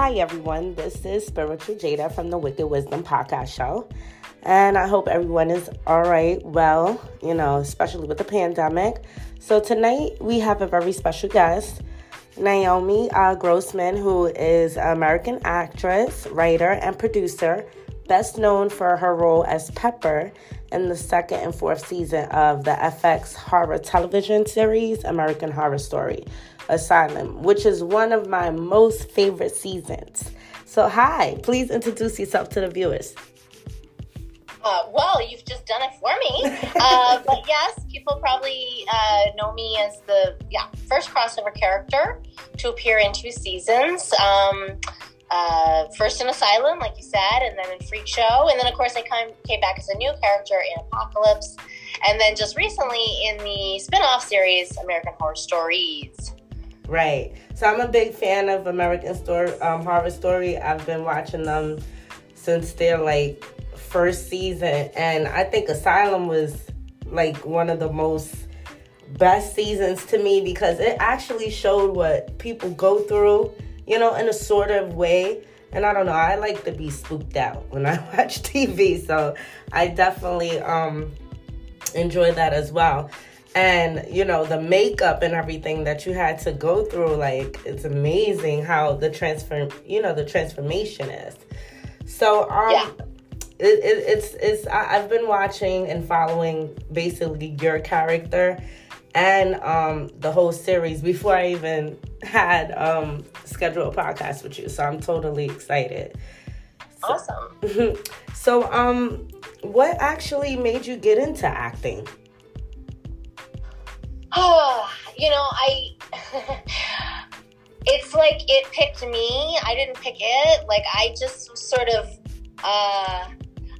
Hi, everyone. This is Spiritual Jada from the Wicked Wisdom Podcast Show. And I hope everyone is all right, well, you know, especially with the pandemic. So, tonight we have a very special guest, Naomi uh, Grossman, who is an American actress, writer, and producer, best known for her role as Pepper in the second and fourth season of the FX horror television series, American Horror Story. Asylum, which is one of my most favorite seasons. So, hi, please introduce yourself to the viewers. Uh, well, you've just done it for me. Uh, but yes, people probably uh, know me as the yeah first crossover character to appear in two seasons. Um, uh, first in Asylum, like you said, and then in Freak Show, and then of course I came came back as a new character in Apocalypse, and then just recently in the spin-off series American Horror Stories. Right. So I'm a big fan of American Story, um, Horror Story. I've been watching them since their like first season, and I think Asylum was like one of the most best seasons to me because it actually showed what people go through, you know, in a sort of way. And I don't know, I like to be spooked out when I watch TV, so I definitely um enjoy that as well and you know the makeup and everything that you had to go through like it's amazing how the transfer you know the transformation is. So um yeah. it, it, it's it's I, i've been watching and following basically your character and um the whole series before i even had um scheduled a podcast with you. So i'm totally excited. So, awesome. So um what actually made you get into acting Oh, you know, I. it's like it picked me. I didn't pick it. Like I just sort of. uh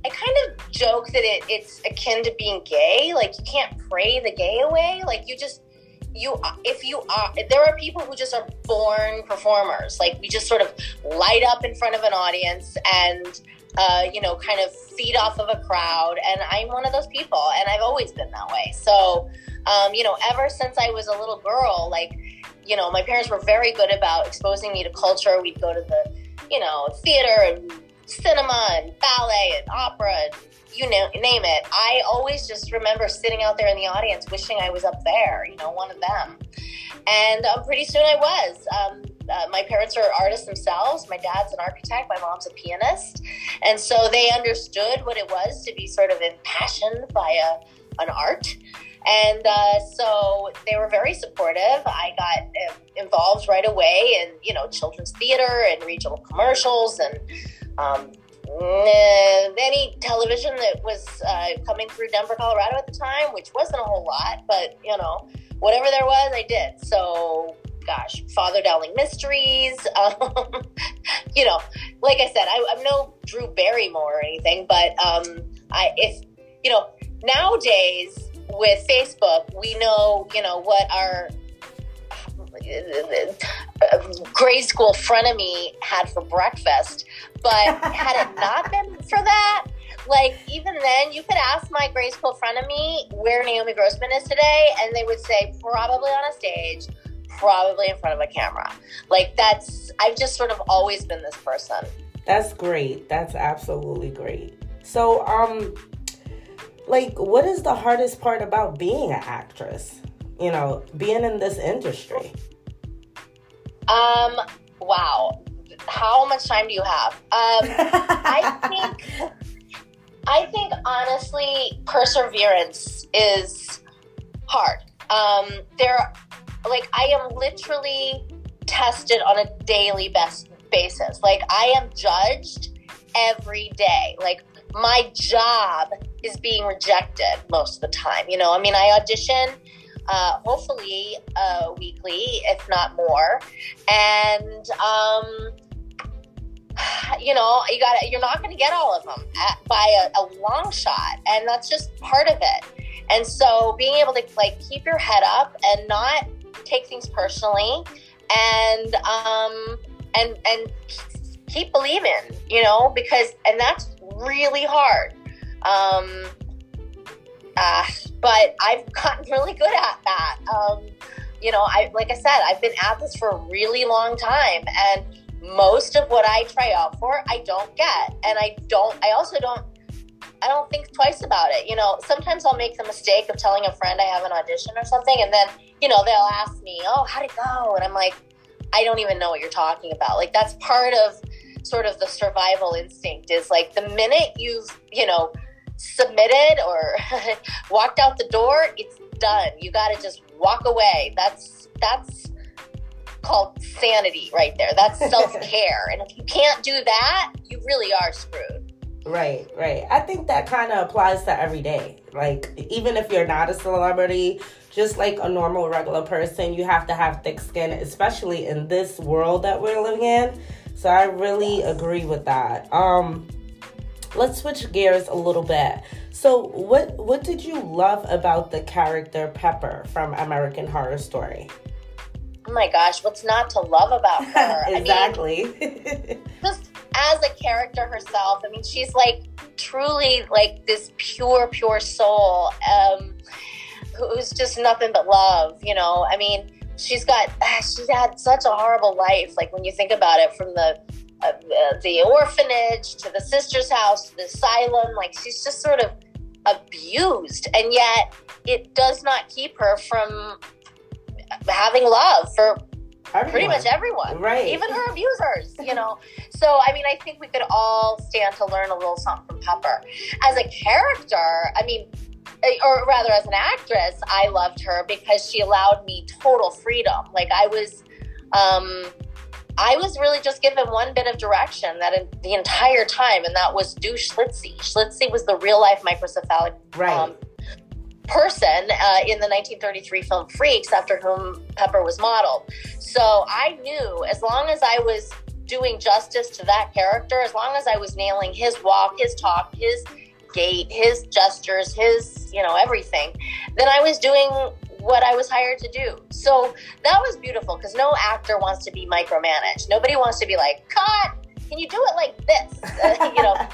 I kind of joke that it, it's akin to being gay. Like you can't pray the gay away. Like you just you if you are there are people who just are born performers. Like we just sort of light up in front of an audience and uh, you know kind of feed off of a crowd. And I'm one of those people, and I've always been that way. So um, you know, ever since I was a little girl, like, you know, my parents were very good about exposing me to culture. We'd go to the, you know, theater and cinema and ballet and opera and you know, name it. I always just remember sitting out there in the audience wishing I was up there, you know, one of them. And um, pretty soon I was. Um, uh, my parents are artists themselves. My dad's an architect, my mom's a pianist. And so they understood what it was to be sort of impassioned by a, an art. And uh, so they were very supportive. I got uh, involved right away in, you know, children's theater and regional commercials and um, any television that was uh, coming through Denver, Colorado at the time, which wasn't a whole lot, but, you know, whatever there was, I did. So, gosh, Father Dowling Mysteries. Um, you know, like I said, I, am no Drew Barrymore or anything, but um, I, if, you know, nowadays, with Facebook, we know, you know, what our grade school frenemy had for breakfast. But had it not been for that, like even then, you could ask my grade school frenemy where Naomi Grossman is today, and they would say probably on a stage, probably in front of a camera. Like that's I've just sort of always been this person. That's great. That's absolutely great. So, um, like what is the hardest part about being an actress? You know being in this industry. Um wow. How much time do you have? Um i think i think honestly perseverance is hard. Um there like i am literally tested on a daily best basis. Like i am judged every day. Like my job is being rejected most of the time. You know, I mean, I audition uh, hopefully uh, weekly, if not more, and um, you know, you got you're not going to get all of them at, by a, a long shot, and that's just part of it. And so, being able to like keep your head up and not take things personally, and um, and and keep believing, you know, because and that's really hard. Um, uh, but I've gotten really good at that. Um, you know, I like I said, I've been at this for a really long time, and most of what I try out for, I don't get. And I don't, I also don't, I don't think twice about it. You know, sometimes I'll make the mistake of telling a friend I have an audition or something, and then, you know, they'll ask me, oh, how'd it go? And I'm like, I don't even know what you're talking about. Like, that's part of sort of the survival instinct is like the minute you've, you know, submitted or walked out the door, it's done. You got to just walk away. That's, that's, called sanity right there. That's self care. and if you can't do that, you really are screwed. Right, right. I think that kind of applies to every day. Like, even if you're not a celebrity, just like a normal, regular person, you have to have thick skin, especially in this world that we're living in. So I really agree with that. Um, let's switch gears a little bit. So, what what did you love about the character Pepper from American Horror Story? oh my gosh, what's not to love about her? exactly. I mean, just as a character herself, I mean, she's like truly like this pure, pure soul um, who's just nothing but love, you know? I mean, she's got, she's had such a horrible life. Like when you think about it from the, uh, the orphanage to the sister's house to the asylum, like she's just sort of abused. And yet it does not keep her from having love for Everyone. pretty much everyone, right? Even her abusers, you know. so, I mean, I think we could all stand to learn a little something from Pepper as a character. I mean, eh, or rather, as an actress, I loved her because she allowed me total freedom. Like I was, um, I was really just given one bit of direction that the entire time, and that was do Schlitzie. Schlitzie was the real life microcephalic right. um, person uh, in the 1933 film Freaks, after whom Pepper was modeled. So I knew as long as I was doing justice to that character, as long as I was nailing his walk, his talk, his gait, his gestures, his, you know, everything, then I was doing what I was hired to do. So that was beautiful because no actor wants to be micromanaged. Nobody wants to be like, cut, can you do it like this? You know,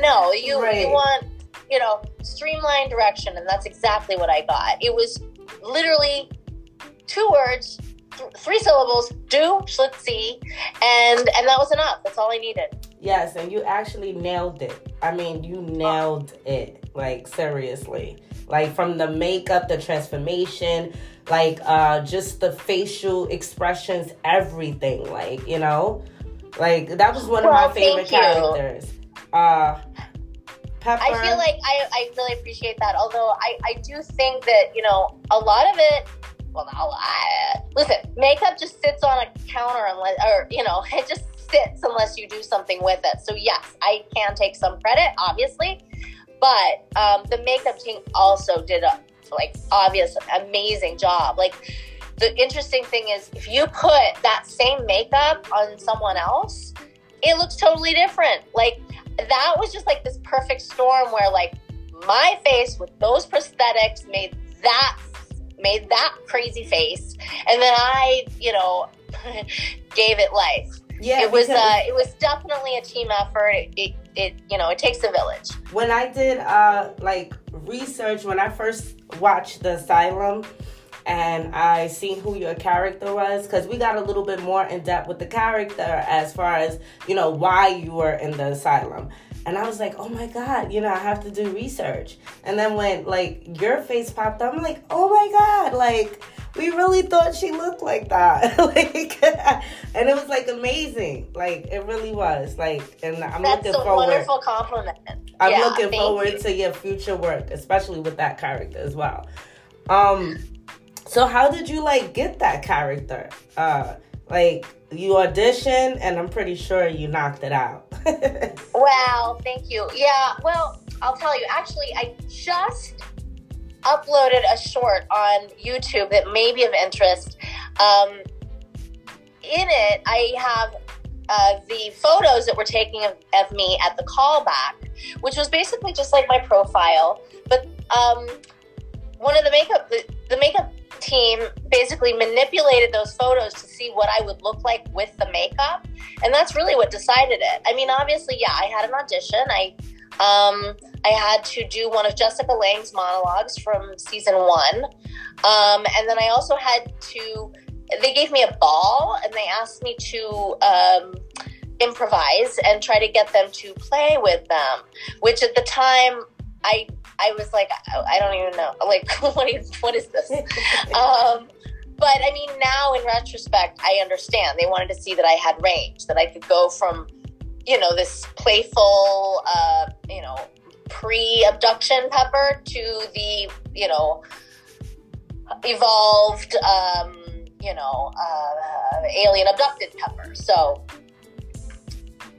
no, you, right. you want you know, streamlined direction. And that's exactly what I got. It was literally two words, th- three syllables, do, Schlitzie, and and that was enough. That's all I needed. Yes, and you actually nailed it. I mean, you nailed it. Like seriously. Like from the makeup, the transformation, like uh just the facial expressions, everything. Like, you know? Like that was one of well, my favorite characters. Uh Pepper. I feel like I, I really appreciate that. Although I, I do think that, you know, a lot of it, well, not a lot. Listen, makeup just sits on a counter unless, or, you know, it just sits unless you do something with it. So, yes, I can take some credit, obviously. But um, the makeup team also did a, like, obvious, amazing job. Like, the interesting thing is if you put that same makeup on someone else, it looks totally different. Like, that was just like this perfect storm where like my face with those prosthetics made that made that crazy face and then i you know gave it life yeah it was uh it was definitely a team effort. It, it, it you know it takes a village. When i did uh like research when i first watched the asylum and I seen who your character was because we got a little bit more in depth with the character as far as you know why you were in the asylum. And I was like, oh my God, you know, I have to do research. And then when like your face popped up, I'm like, oh my God, like we really thought she looked like that. like and it was like amazing. Like it really was. Like and I'm That's looking a forward. wonderful compliment. I'm yeah, looking forward you. to your future work, especially with that character as well. Um so how did you like get that character? Uh like you auditioned and I'm pretty sure you knocked it out. wow, thank you. Yeah, well, I'll tell you, actually I just uploaded a short on YouTube that may be of interest. Um, in it, I have uh, the photos that were taken of, of, me at the callback, which was basically just like my profile. But um, one of the makeup, the, the makeup team basically manipulated those photos to see what I would look like with the makeup. And that's really what decided it. I mean, obviously, yeah, I had an audition. I um, I had to do one of Jessica Lange's monologues from season one. Um, and then I also had to they gave me a ball and they asked me to um, improvise and try to get them to play with them, which at the time I I was like I don't even know. Like what is what is this? um, but I mean now in retrospect I understand. They wanted to see that I had range that I could go from you know this playful uh, you know pre-abduction pepper to the you know evolved um, you know uh, alien abducted pepper. So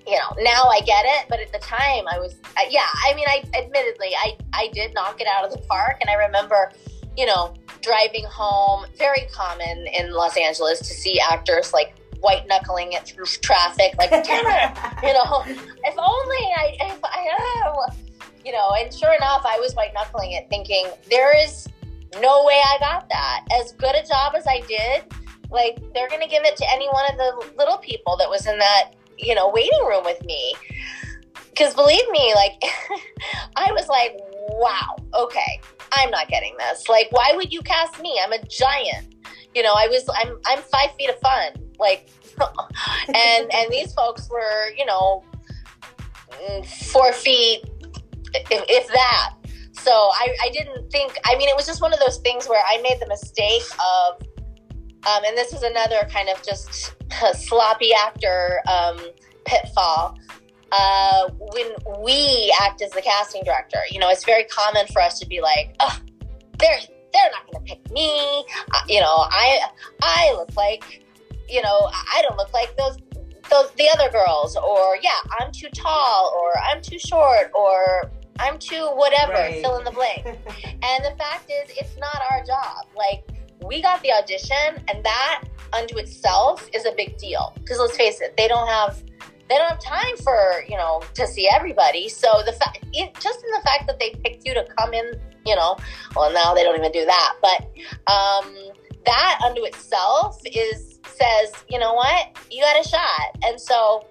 you know, now I get it, but at the time I was, uh, yeah, I mean, I admittedly, I, I did knock it out of the park. And I remember, you know, driving home, very common in Los Angeles to see actors like white knuckling it through traffic, like, damn it, you know, if only I, if I, uh, you know, and sure enough, I was white knuckling it thinking there is no way I got that. As good a job as I did, like, they're going to give it to any one of the little people that was in that you know, waiting room with me. Because believe me, like, I was like, wow, okay, I'm not getting this. Like, why would you cast me? I'm a giant. You know, I was, I'm, I'm five feet of fun. Like, and, and these folks were, you know, mm, four feet, if, if that. So I, I didn't think, I mean, it was just one of those things where I made the mistake of, um, and this is another kind of just sloppy actor um, pitfall. Uh, when we act as the casting director, you know, it's very common for us to be like, oh, they're they're not going to pick me. Uh, you know, I I look like, you know, I don't look like those those the other girls, or yeah, I'm too tall, or I'm too short, or I'm too whatever, right. fill in the blank. and the fact is, it's not our job. Like we got the audition, and that unto itself is a big deal. Because let's face it, they don't have they don't have time for you know to see everybody. So the fact, just in the fact that they picked you to come in, you know, well now they don't even do that, but um, that unto itself is says, you know what, you got a shot, and so.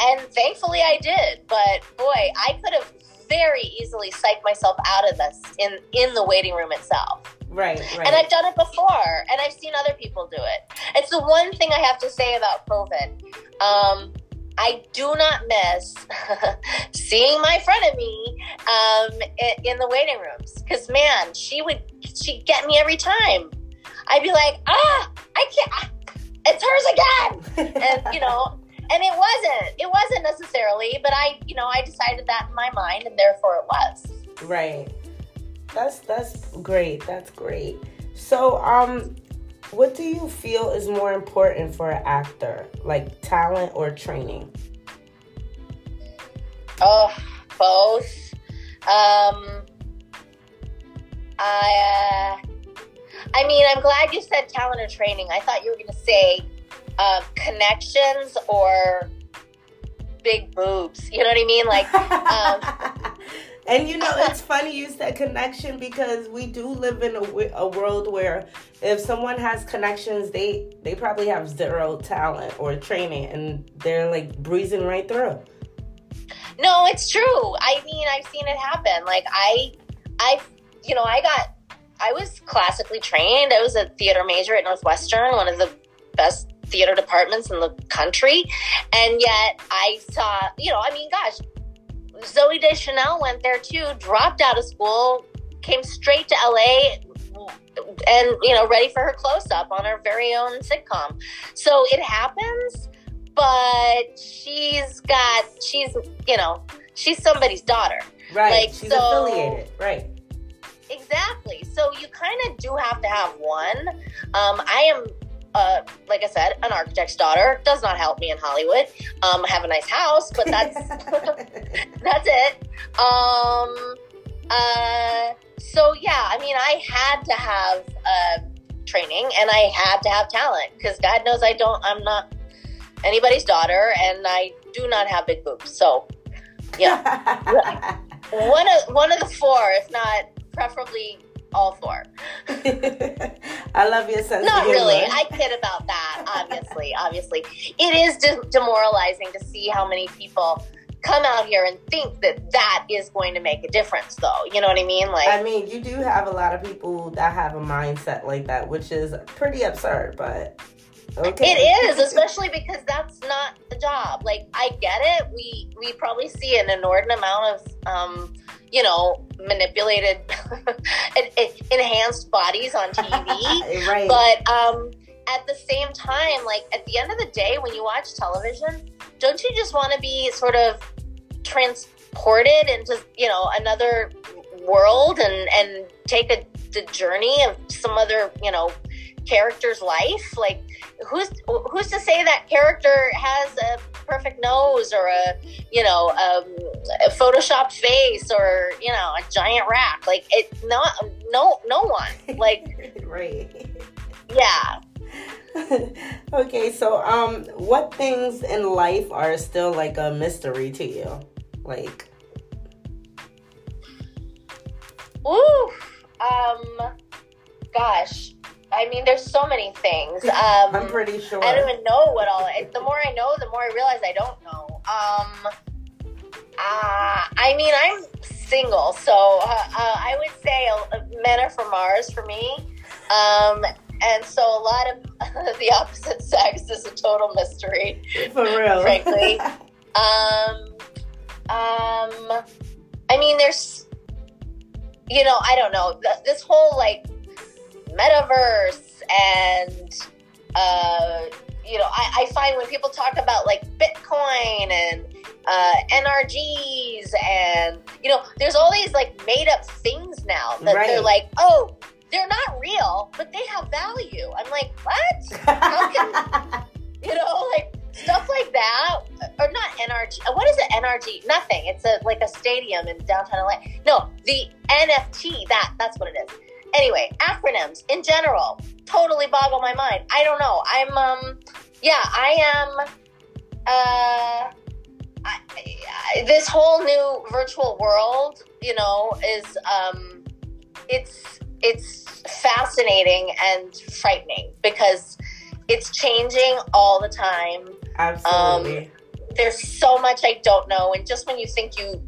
And thankfully I did, but boy, I could have very easily psyched myself out of this in in the waiting room itself. Right, right. And I've done it before, and I've seen other people do it. It's the one thing I have to say about COVID. Um, I do not miss seeing my frenemy um, in, in the waiting rooms because man, she would she get me every time. I'd be like, ah, I can't. Ah, it's hers again, and you know, and it wasn't. It wasn't necessarily, but I, you know, I decided that in my mind, and therefore it was. Right. That's that's great. That's great. So, um, what do you feel is more important for an actor, like talent or training? Oh, both. Um, I, uh, I mean, I'm glad you said talent or training. I thought you were going to say uh, connections or big boobs. You know what I mean? Like, um, and you know, it's funny you said connection because we do live in a, a world where if someone has connections, they they probably have zero talent or training, and they're like breezing right through. No, it's true. I mean, I've seen it happen. Like I, I, you know, I got, I was classically trained. I was a theater major at Northwestern, one of the best theater departments in the country. And yet I saw, you know, I mean, gosh, Zooey Deschanel went there too, dropped out of school, came straight to LA and, you know, ready for her close up on her very own sitcom. So it happens, but she's got, she's, you know, she's somebody's daughter. Right. Like, she's so, affiliated. Right. Exactly. So you kind of do have to have one. Um, I am uh, like I said, an architect's daughter does not help me in Hollywood. Um, I have a nice house, but that's that's it. Um, uh, so yeah, I mean, I had to have uh, training and I had to have talent because God knows I don't. I'm not anybody's daughter, and I do not have big boobs. So yeah, one of one of the four, if not preferably all for. I love your sense. Not really. I kid about that. Obviously, obviously, it is de- demoralizing to see how many people come out here and think that that is going to make a difference though you know what i mean like I mean, you do have a lot of people that have a mindset like that, which is pretty absurd, but okay. It is, especially because that's not the job. Like I get it. We we probably see an inordinate amount of um, you know, manipulated en- en- enhanced bodies on TV. right. But um at the same time, like at the end of the day when you watch television, don't you just want to be sort of transported into, you know, another world and and take a the journey of some other, you know, character's life? Like who's who's to say that character has a perfect nose or a you know um, a photoshopped face or you know a giant rack like it not no no one like right. yeah okay, so um what things in life are still like a mystery to you? Like Ooh, um gosh i mean there's so many things um I'm pretty sure. I don't even know what all. The more I know, the more I realize I don't know. Um, uh, I mean, I'm single, so uh, uh, I would say uh, men are from Mars for me. Um, and so a lot of the opposite sex is a total mystery, For real. frankly. um, um, I mean, there's, you know, I don't know. This whole like metaverse and uh, you know, I, I find when people talk about like Bitcoin and uh, NRGs and you know, there's all these like made up things now that they're like, oh, they're not real, but they have value. I'm like, what? How can You know, like stuff like that, or not NRG. What is it? NRG? Nothing. It's a like a stadium in downtown LA. No, the NFT. That that's what it is. Anyway, acronyms in general totally boggle my mind. I don't know. I'm um, yeah, I am. Uh, I, I, this whole new virtual world, you know, is um, it's it's fascinating and frightening because it's changing all the time Absolutely. there's so much I don't know, and just when you think you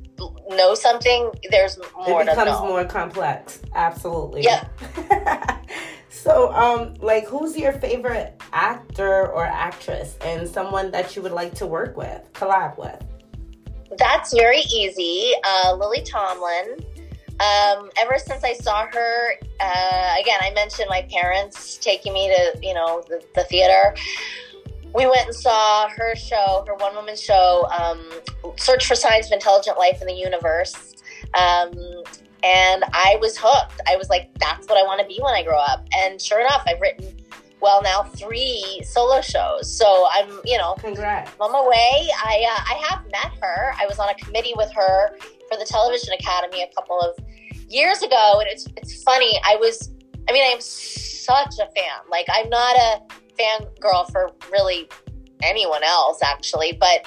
know something, there's more it to becomes more complex. Absolutely. Yeah. so, um, like, who's your favorite actor or actress, and someone that you would like to work with, collab with? That's very easy. Uh, Lily Tomlin. Um, ever since I saw her, uh, again, I mentioned my parents taking me to you know the, the theater. We went and saw her show, her one woman show, um, Search for Signs of Intelligent Life in the Universe. Um, and I was hooked. I was like, that's what I want to be when I grow up. And sure enough, I've written, well, now three solo shows. So I'm, you know, Congrats. on my way. I uh, I have met her. I was on a committee with her for the Television Academy a couple of years ago, and it's it's funny. I was, I mean, I'm such a fan. Like, I'm not a fangirl for really anyone else, actually, but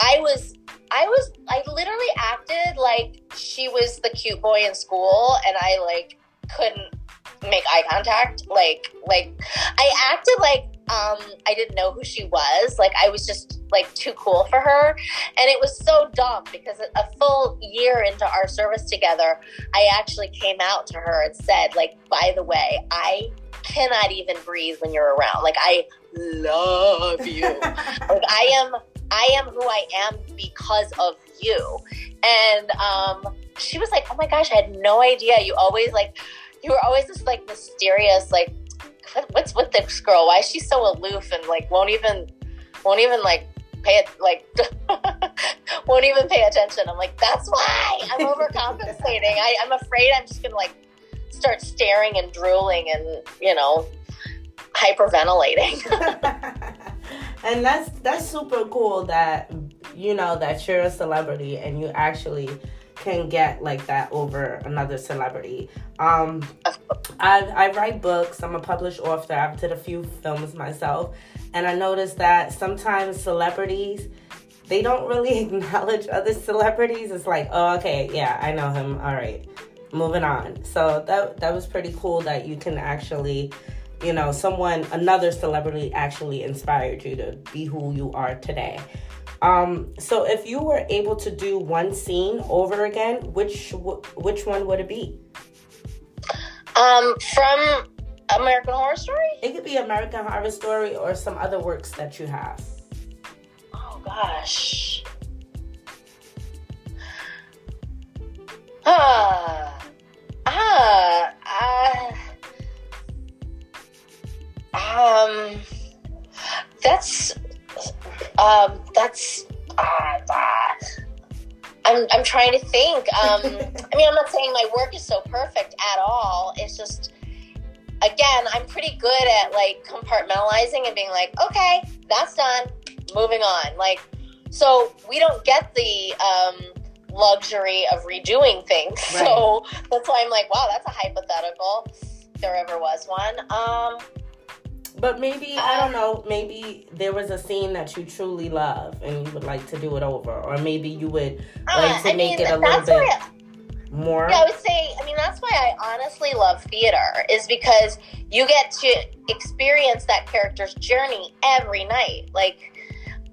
I was. I was I literally acted like she was the cute boy in school and I like couldn't make eye contact. Like like I acted like um I didn't know who she was. Like I was just like too cool for her. And it was so dumb because a- a full year into our service together I actually came out to her and said like by the way I cannot even breathe when you're around. Like I love you. Like I am I am who I am because of you. And um, she was like, Oh my gosh, I had no idea. You always like you were always this like mysterious, like what's with this girl? Why is she so aloof and like won't even won't even like pay it like won't even pay attention. I'm like, that's why I'm overcompensating. I, I'm afraid I'm just gonna like start staring and drooling and, you know, hyperventilating. and that's that's super cool that you know that you're a celebrity and you actually can get like that over another celebrity. Um, I, I write books. I'm a published author. I've did a few films myself, and I noticed that sometimes celebrities they don't really acknowledge other celebrities. It's like, oh, okay, yeah, I know him. All right, moving on. So that that was pretty cool that you can actually, you know, someone another celebrity actually inspired you to be who you are today. Um, so if you were able to do one scene over again, which which one would it be? Um, from American Horror Story. It could be American Horror Story or some other works that you have. Oh gosh. Ah. Ah. Ah. Um. That's. Um. That's. Ah. I'm, I'm trying to think. Um, I mean, I'm not saying my work is so perfect at all. It's just, again, I'm pretty good at like compartmentalizing and being like, okay, that's done, moving on. Like, so we don't get the um, luxury of redoing things. Right. So that's why I'm like, wow, that's a hypothetical. If there ever was one. Um, but maybe I don't know. Maybe there was a scene that you truly love and you would like to do it over, or maybe you would uh, like to I make mean, it a little bit I, more. Yeah, I would say. I mean, that's why I honestly love theater is because you get to experience that character's journey every night. Like,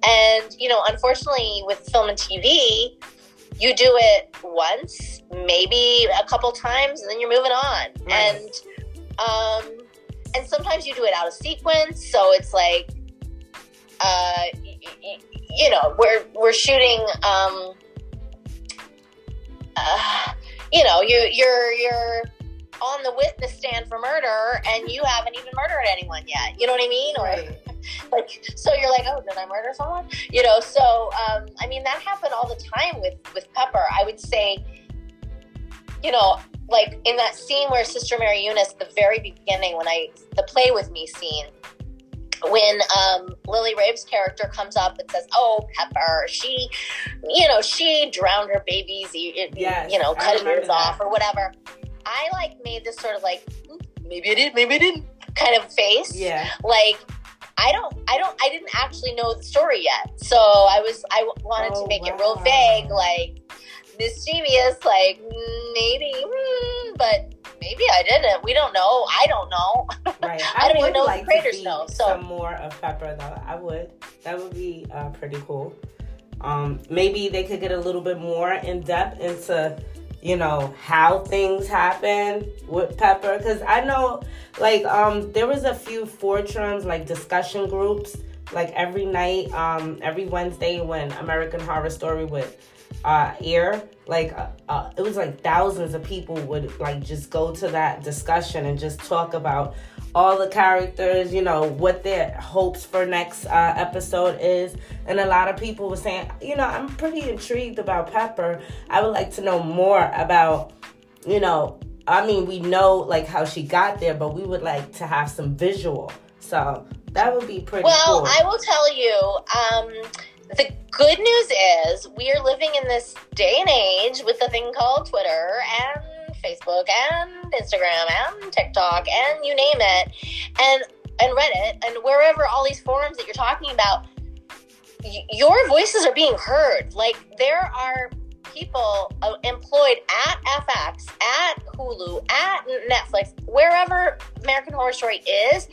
and you know, unfortunately, with film and TV, you do it once, maybe a couple times, and then you're moving on. And um, and sometimes you do it out of sequence, so it's like, uh, you know, we're we're shooting. Um, uh, you know, you you're you're on the witness stand for murder, and you haven't even murdered anyone yet. You know what I mean? Or like, so you're like, oh, did I murder someone? You know, so um, I mean, that happened all the time with with Pepper. I would say, you know, like in that scene where Sister Mary Eunice, the very beginning, when I the play with me scene, when um, Lily Rabe's character comes up and says, "Oh, Pepper, she, you know, she drowned her babies, you, yes, you know, cut her ears off or whatever." I like made this sort of like hmm, maybe I did, maybe I didn't kind of face. Yeah. Like I don't, I don't, I didn't actually know the story yet, so I was, I wanted oh, to make wow. it real vague, like mischievous, like maybe, mm, but maybe I didn't. We don't know. I don't know. Right. I, I don't even know like the creators know. So some more of Pepper though. I would. That would be uh, pretty cool. Um, maybe they could get a little bit more in depth into you know how things happen with pepper because i know like um there was a few fortrums like discussion groups like every night um every wednesday when american horror story would uh, air, like uh, uh, it was like thousands of people would like just go to that discussion and just talk about all the characters, you know, what their hopes for next uh, episode is. And a lot of people were saying, you know, I'm pretty intrigued about Pepper. I would like to know more about, you know, I mean, we know like how she got there, but we would like to have some visual. So that would be pretty well, cool. I will tell you, um, the good news is we are living in this day and age with the thing called Twitter and Facebook and Instagram and TikTok and you name it, and and Reddit and wherever all these forums that you're talking about, your voices are being heard. Like there are people uh, employed at FX, at Hulu, at Netflix, wherever American Horror Story is,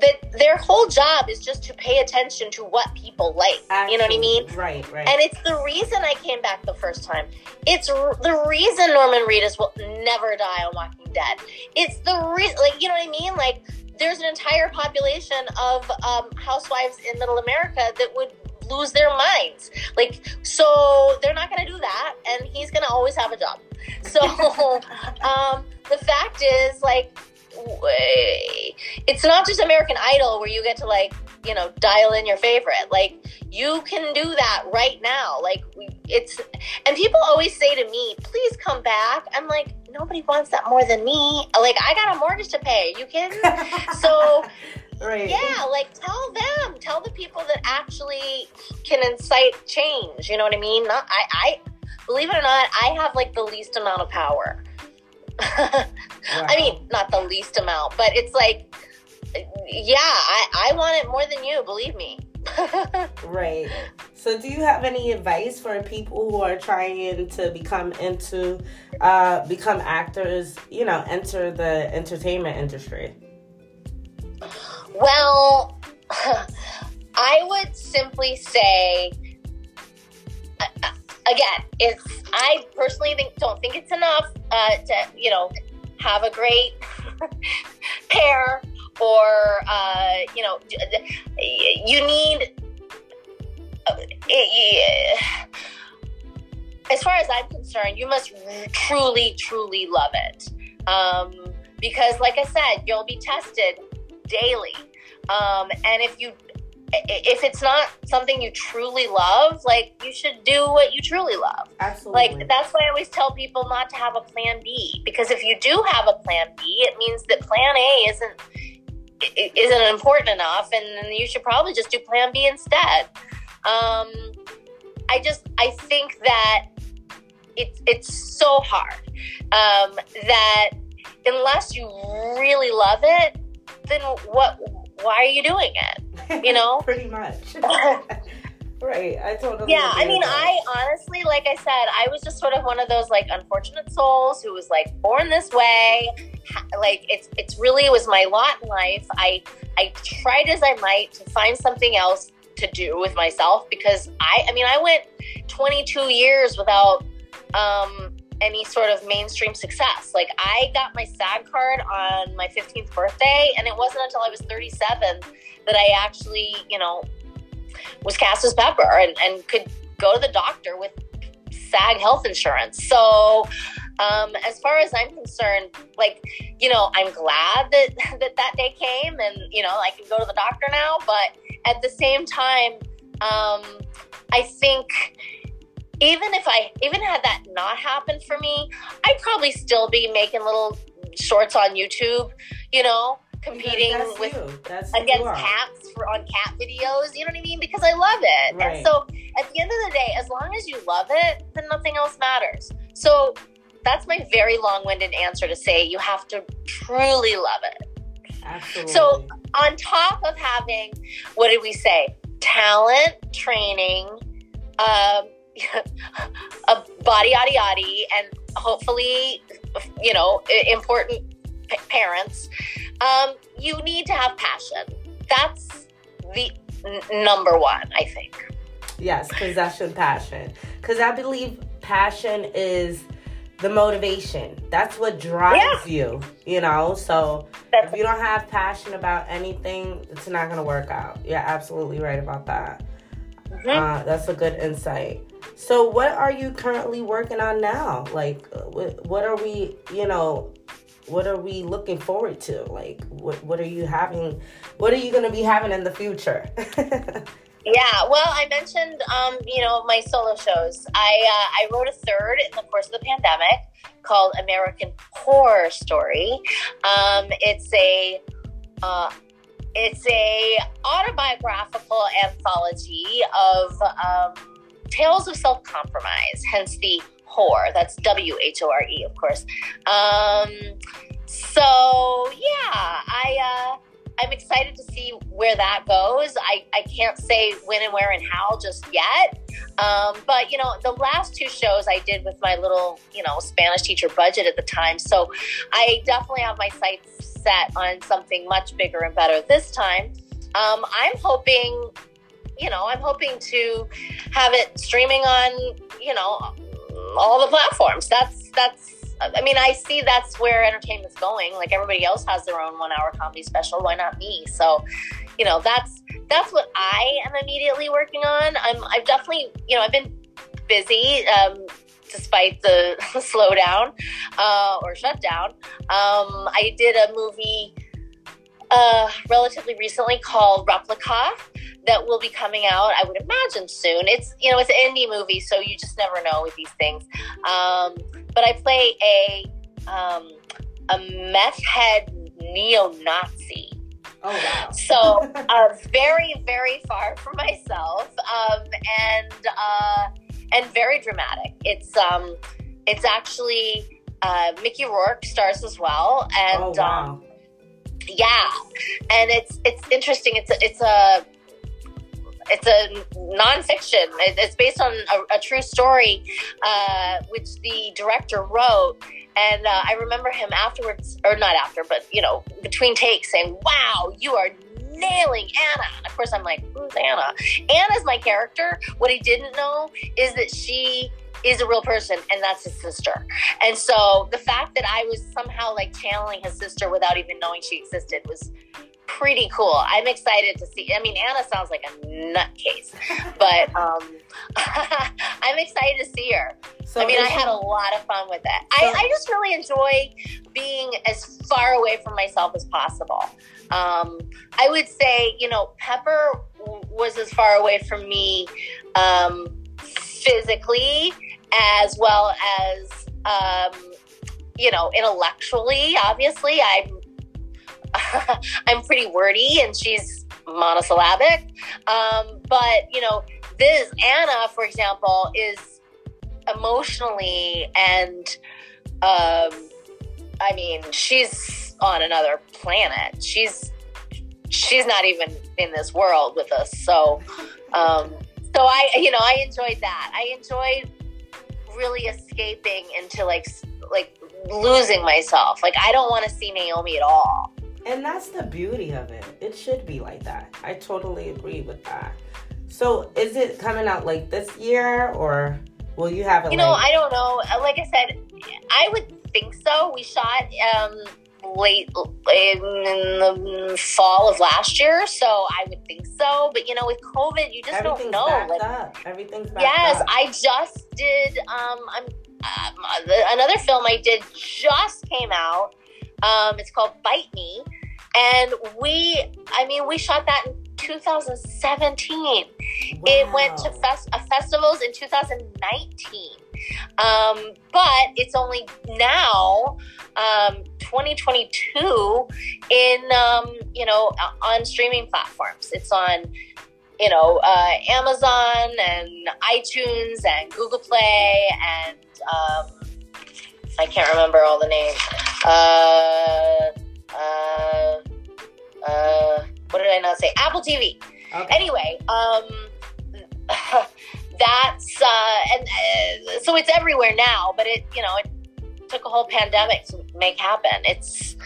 that their whole job is just to pay attention to what people like. Absolutely. You know what I mean? Right, right. And it's the reason I came back the first time. It's r- the reason Norman Reedus will never die on Walking Dead. It's the reason, like, you know what I mean? Like, there's an entire population of um, housewives in Middle America that would lose their minds. Like, so they're not going to do that, and he's going to always have a job. So, um, the fact is, like, way. It's not just American Idol where you get to like, you know, dial in your favorite. Like you can do that right now. Like it's and people always say to me, "Please come back." I'm like, "Nobody wants that more than me." Like I got a mortgage to pay. You kidding? so Right. Yeah, like tell them, tell the people that actually can incite change. You know what I mean? Not I. I believe it or not, I have like the least amount of power wow. I mean, not the least amount, but it's like, yeah, I, I want it more than you, believe me. right. So, do you have any advice for people who are trying to become into, uh, become actors, you know, enter the entertainment industry? Well, I would simply say again, it's I personally think don't think it's enough uh, to you know have a great pair or uh, you know you need. Uh, as far as I'm concerned, you must truly, truly love it. Um, because, like I said, you'll be tested daily. Um, and if you if it's not something you truly love, like you should do what you truly love. Absolutely. Like that's why I always tell people not to have a plan B because if you do have a plan B, it means that plan A isn't isn't important enough, and you should probably just do plan B instead. Um, I just I think that it's it's so hard um, that unless you really love it, then what? Why are you doing it? You know, pretty much. right. I totally. Yeah. I mean, I honestly, like I said, I was just sort of one of those like unfortunate souls who was like born this way. Like it's it's really it was my lot in life. I I tried as I might to find something else to do with myself because I I mean I went 22 years without um, any sort of mainstream success. Like I got my SAG card on my 15th birthday, and it wasn't until I was 37 that I actually, you know, was cast as Pepper and, and could go to the doctor with SAG health insurance. So, um, as far as I'm concerned, like, you know, I'm glad that, that that day came and, you know, I can go to the doctor now. But at the same time, um, I think even if I even had that not happen for me, I'd probably still be making little shorts on YouTube, you know, competing with against cats for on cat videos. You know what I mean? Because I love it. Right. And so at the end of the day, as long as you love it, then nothing else matters. So that's my very long-winded answer to say you have to truly love it. Absolutely. So on top of having what did we say? Talent, training, um, a body yaddy yaddy and hopefully you know important p- parents. Um, you need to have passion. That's the n- number one i think. Yes possession passion. Because i believe passion is the motivation. That's what drives yeah. you you know? So that's if you don't have passion about anything it's not going to work out. You're absolutely right about that mm-hmm. uh, that's a good insight so, what are you currently working on now? Like, what are we, you know, what are we looking forward to? Like, what what are you having? What are you going to be having in the future? yeah, well, I mentioned, um, you know, my solo shows. I uh, I wrote a third in the course of the pandemic called American Whore Story. Um, it's a uh, it's a autobiographical anthology of um, tales of self compromise, hence the whore. That's W H O R E, of course. Um, so yeah, I uh, I'm excited to see where that goes. I, I can't say when and where and how just yet. Um, but you know, the last two shows I did with my little you know Spanish teacher budget at the time, so I definitely have my sights set on something much bigger and better this time. Um, I'm hoping you know, I'm hoping to have it streaming on, you know, all the platforms. That's that's. I mean, I see that's where entertainment's going. Like everybody else has their own one-hour comedy special. Why not me? So, you know, that's that's what I am immediately working on. I'm I've definitely, you know, I've been busy. Um, despite the slowdown uh, or shutdown. Um, I did a movie uh, relatively recently called Replica that will be coming out, I would imagine soon. It's you know it's an indie movie, so you just never know with these things. Um, but I play a um, a meth head neo-Nazi. Oh wow! So uh, very very far from myself, um, and uh, and very dramatic. It's um it's actually uh, Mickey Rourke stars as well, and oh, wow. um, yeah, and it's it's interesting. It's a, it's a it's a nonfiction. It's based on a, a true story, uh, which the director wrote. And uh, I remember him afterwards, or not after, but you know, between takes, saying, "Wow, you are nailing Anna." And of course, I'm like, "Who's Anna?" Anna's my character. What he didn't know is that she is a real person, and that's his sister. And so the fact that I was somehow like channeling his sister without even knowing she existed was pretty cool. I'm excited to see. I mean, Anna sounds like a nutcase, but um, I'm excited to see her. So I mean, I had a lot of fun with it. So I, I, just really enjoy being as far away from myself as possible. Um, I would say, you know, Pepper was as far away from me um, physically as well as, um, you know, intellectually. Obviously, I'm I'm pretty wordy, and she's monosyllabic. Um, but you know, this Anna, for example, is emotionally and um, I mean, she's on another planet. She's she's not even in this world with us. So, um, so I, you know, I enjoyed that. I enjoyed really escaping into like like losing myself. Like I don't want to see Naomi at all. And that's the beauty of it. It should be like that. I totally agree with that. So, is it coming out like this year or will you have it? You know, I don't know. Like I said, I would think so. We shot um, late in the fall of last year, so I would think so. But you know, with COVID, you just don't know. Like, up. Everything's yes, up. I just did. Um, I'm um, another film I did just came out. Um, it's called Bite Me, and we. I mean, we shot that in 2017. Wow. It went to fest- uh, festivals in 2019. Um, but it's only now, um, 2022, in um, you know on streaming platforms. It's on you know uh, Amazon and iTunes and Google Play and um, I can't remember all the names. Uh, uh, uh, what did I not say? Apple TV. Okay. Anyway, um, that's uh, and uh, so it's everywhere now. But it, you know, it took a whole pandemic to make happen. It's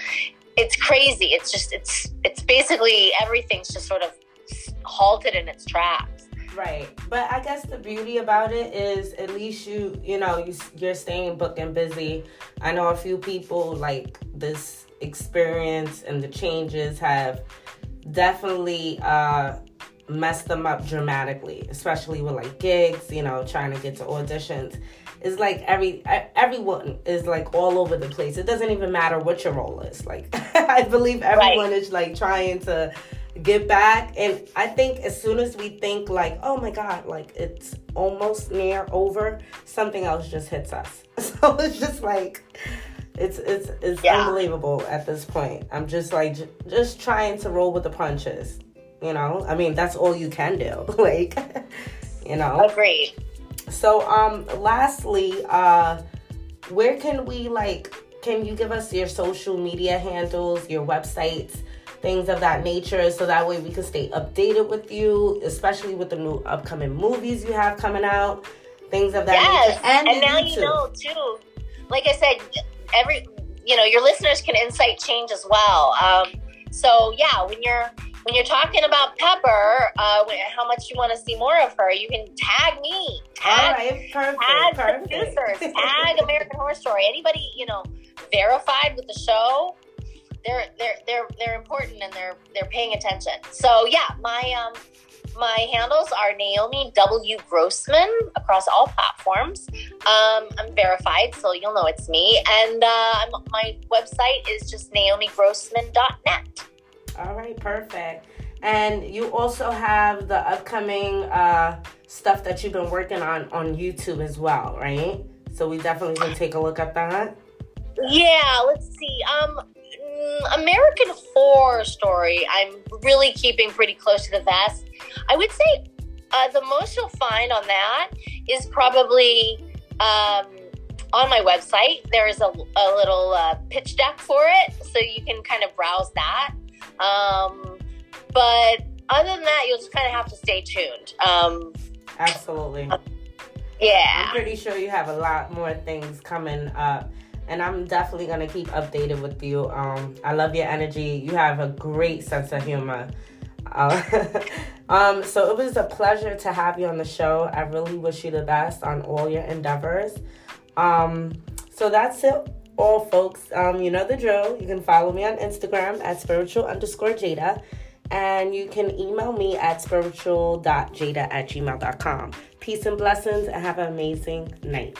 it's crazy. It's just it's it's basically everything's just sort of halted in its tracks. Right, but I guess the beauty about it is at least you you know you you're staying booked and busy. I know a few people like this experience and the changes have definitely uh messed them up dramatically, especially with like gigs, you know, trying to get to auditions. It's like every everyone is like all over the place. It doesn't even matter what your role is. Like I believe everyone right. is like trying to get back and I think as soon as we think like, "Oh my god, like it's almost near over," something else just hits us. So it's just like it's it's it's yeah. unbelievable at this point. I'm just like j- just trying to roll with the punches. You know, I mean, that's all you can do. like, you know. Agreed. So, um, lastly, uh, where can we like? Can you give us your social media handles, your websites, things of that nature, so that way we can stay updated with you, especially with the new upcoming movies you have coming out, things of that yes. nature. And, and now YouTube. you know too. Like I said, every you know your listeners can insight change as well. Um, so yeah, when you're when you're talking about Pepper, uh, how much you want to see more of her, you can tag me, tag, right, perfect, tag perfect. producers, tag American Horror Story. Anybody you know verified with the show, they're they're they're they're important and they're they're paying attention. So yeah, my um my handles are Naomi W Grossman across all platforms. Um, I'm verified, so you'll know it's me. And uh, my website is just naomigrossman.net. All right, perfect. And you also have the upcoming uh, stuff that you've been working on on YouTube as well, right? So we definitely can take a look at that. Yeah, let's see. Um, mm, American Whore Story. I'm really keeping pretty close to the vest. I would say uh, the most you'll find on that is probably um, on my website. There is a, a little uh, pitch deck for it, so you can kind of browse that. Um, but other than that, you'll just kind of have to stay tuned. Um, Absolutely. yeah. I'm pretty sure you have a lot more things coming up. And I'm definitely gonna keep updated with you. Um, I love your energy. You have a great sense of humor. Uh, um, so it was a pleasure to have you on the show. I really wish you the best on all your endeavors. Um, so that's it all, folks. Um, you know the drill. You can follow me on Instagram at spiritual underscore Jada. And you can email me at spiritual.jada at gmail.com. Peace and blessings and have an amazing night.